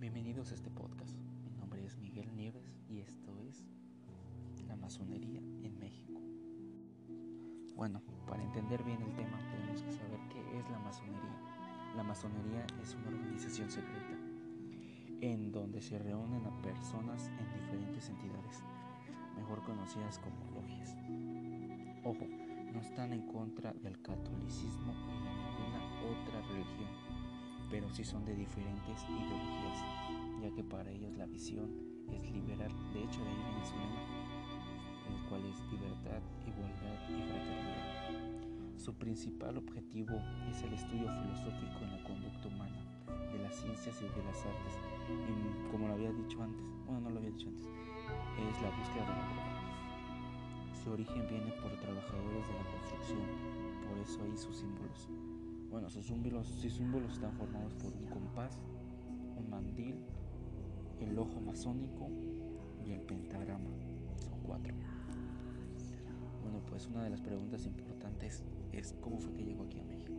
Bienvenidos a este podcast. Mi nombre es Miguel Nieves y esto es la masonería en México. Bueno, para entender bien el tema tenemos que saber qué es la masonería. La masonería es una organización secreta en donde se reúnen a personas en diferentes entidades, mejor conocidas como logias. Ojo, no están en contra del catolicismo ni de ninguna otra religión, pero sí son de diferentes ideologías, ya que para ellos la visión es liberal. De hecho, de ahí viene su lema, el cual es libertad, igualdad y fraternidad. Su principal objetivo es el estudio filosófico en la conducta humana, de las ciencias y de las artes, y como lo había dicho antes, bueno, no lo había dicho antes, es la búsqueda de la verdad. Su origen viene por trabajadores de la construcción, por eso ahí sus símbolos. Bueno, sus símbolos, sus símbolos están formados por un compás, un mandil, el ojo masónico y el pentagrama. Son cuatro. Bueno, pues una de las preguntas importantes es cómo fue que llegó aquí a México.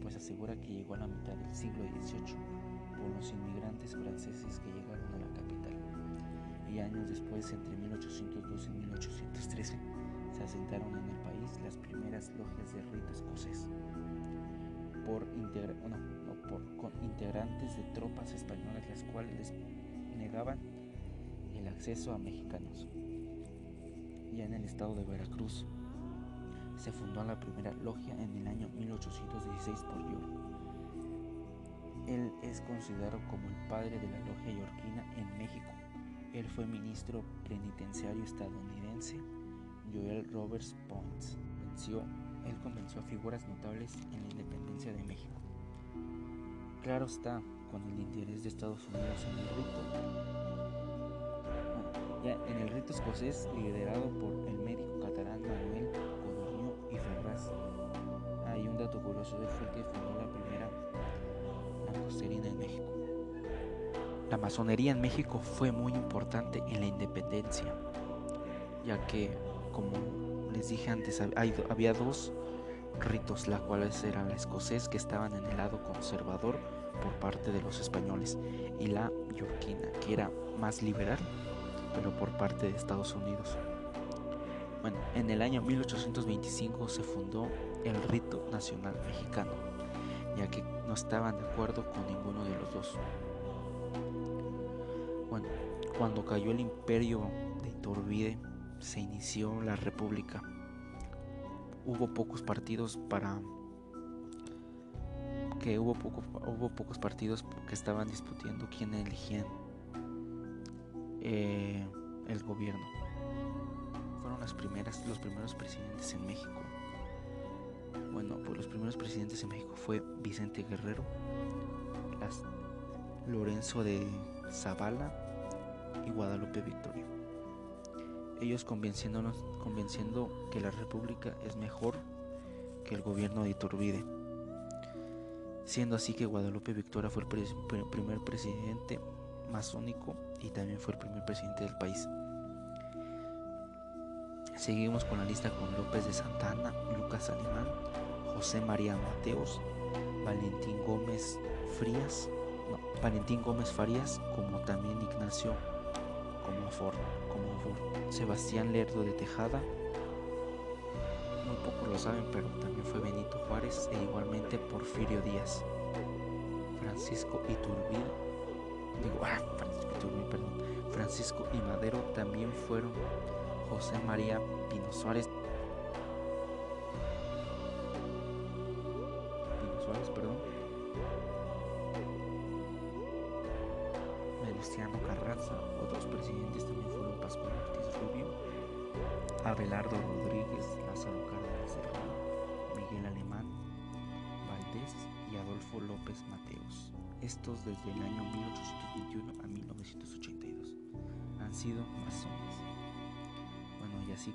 Pues asegura que llegó a la mitad del siglo XVIII por los inmigrantes franceses que llegaron a la capital y años después, entre 1812 y 1813, se asentaron en el país las primeras logias de rito escocés por, con integrantes de tropas españolas las cuales les negaban el acceso a mexicanos. Ya en el estado de Veracruz se fundó la primera logia en el año 1816 por York. Él es considerado como el padre de la logia yorquina en México él fue ministro penitenciario estadounidense Joel Roberts Points. él convenció a figuras notables en la independencia. Claro está, con el interés de Estados Unidos en el rito. ya en el rito escocés liderado por el médico catalán Manuel Codorniu y Ferraz. Hay un dato curioso, él fue que fundó la primera mamposterina en México. La masonería en México fue muy importante en la independencia, ya que, como les dije antes, había dos ritos, las cuales eran la escocés, que estaban en el lado conservador por parte de los españoles, y la yorquina, que era más liberal, pero por parte de Estados Unidos. Bueno, en el año 1825 se fundó el rito nacional mexicano, ya que no estaban de acuerdo con ninguno de los dos. Bueno, cuando cayó el imperio de Iturbide, se inició la república. Hubo pocos partidos para que hubo, poco, hubo pocos partidos que estaban discutiendo quién elegían eh, el gobierno. Fueron las primeras, los primeros presidentes en México. Bueno, pues los primeros presidentes en México fue Vicente Guerrero, Lorenzo de Zavala y Guadalupe Victoria. Ellos convenciéndonos, convenciendo que la república es mejor que el gobierno de Iturbide. Siendo así que Guadalupe Victoria fue el primer presidente masónico y también fue el primer presidente del país. Seguimos con la lista con López de Santana, Lucas Alemán, José María Mateos, Valentín Gómez Frías, Valentín Gómez Farías, como también Ignacio como Ford, como Sebastián Lerdo de Tejada. Muy pocos lo saben, pero también fue Benito Juárez e igualmente Porfirio Díaz. Francisco Iturbide, digo, ah, Francisco Iturbide, perdón. Francisco y Madero también fueron José María Pino Suárez Cristiano Otros presidentes también fueron Pascual Ortiz Rubio, Abelardo Rodríguez, Lázaro Cárdenas de Miguel Alemán, Valdés y Adolfo López Mateos. Estos desde el año 1821 a 1982 han sido masones. Bueno, y así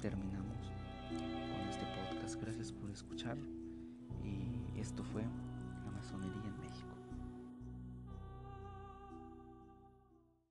terminamos con este podcast. Gracias por escuchar y esto fue la masonería